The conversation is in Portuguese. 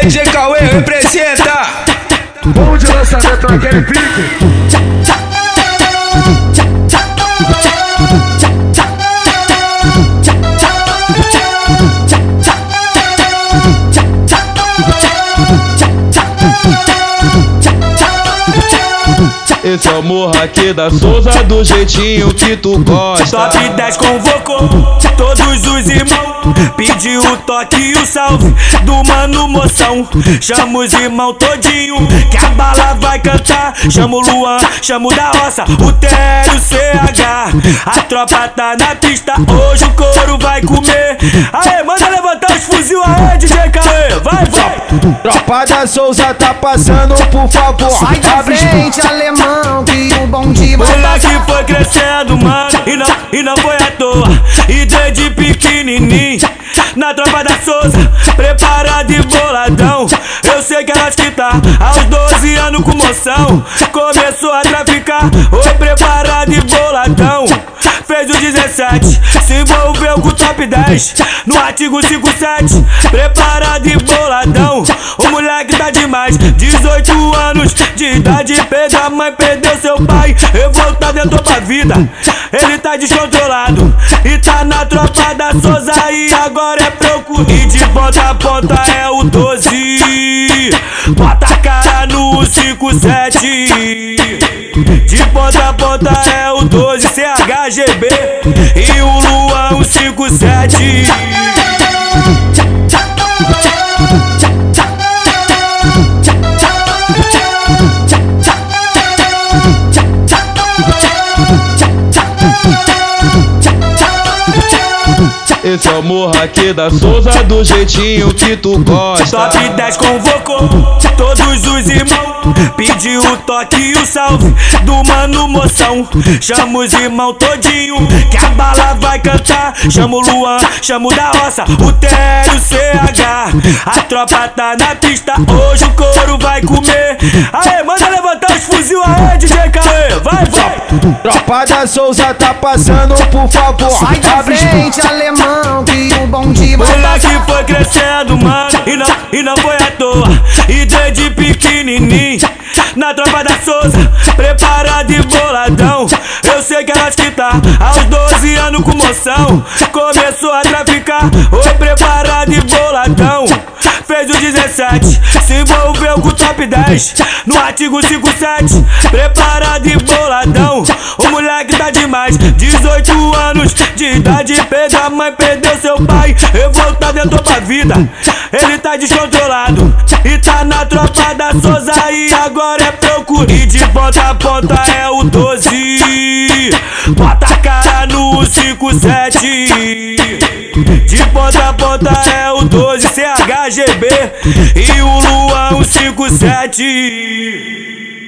DJ Cauê representa. Bom de lançamento naquele pique. Esse é o morro aqui da Souza do jeitinho que tu gosta. Top 10 convocou todos os irmãos. Pediu o toque e o salve do mano moção. Chama os irmãos todinho que a bala vai cantar. Chama o Luan, chama o da roça, o Tério CH. A tropa tá na pista, hoje o couro vai comer. Aê, manda levantar os fuzil aí, DJ Cauê. Vai, vai. Tropa da Souza tá passando, por favor. Sai foi crescendo, mano, e não, e não foi à toa. E desde pequenininho, na tropa da Souza, preparado e boladão. Eu sei que elas que tá aos 12 anos com moção. Começou a traficar, foi preparado e boladão. Fez o 17, se envolveu com o top 10 no artigo 57. Preparado e boladão, o moleque tá demais. 18 anos de idade, perdeu a mãe, perdeu seu pai. Revoltado entrou pra vida, ele tá descontrolado. E tá na tropa da Souza e agora é procura. E de ponta a ponta é o 12. Bota a cara no 57. De ponta a ponta é o 12 CHGB e o Luan o 57. Esse é o morro aqui da Souza do jeitinho que tu gosta. Top 10 convocou todos os irmãos. Pediu o toque e o salve do mano moção. Chama os irmãos todinho que a bala vai cantar. Chama o Luan, chama o da roça, o Tério CH. A tropa tá na pista, hoje o couro vai comer. Aê, Tropa da Souza tá passando, por favor. Sai da frente, alemão, que o bonde vai Moleque foi crescendo, mano, e não, e não foi à toa. E desde pequenininho, na tropa da Souza, preparado e boladão. Eu sei que elas que tá aos 12 anos com moção. Começou a traficar, foi preparado e boladão. Fez o 17, top 10 no artigo 57. Preparado e boladão, o moleque tá demais. 18 anos de idade, perdeu a mãe, perdeu seu pai. Revoltado entrou pra vida, ele tá descontrolado. E tá na tropa da Souza e agora é procura. E de ponta a ponta é o 12. No 57. De ponta a ponta é o 12 CHGB e o Luan o 57.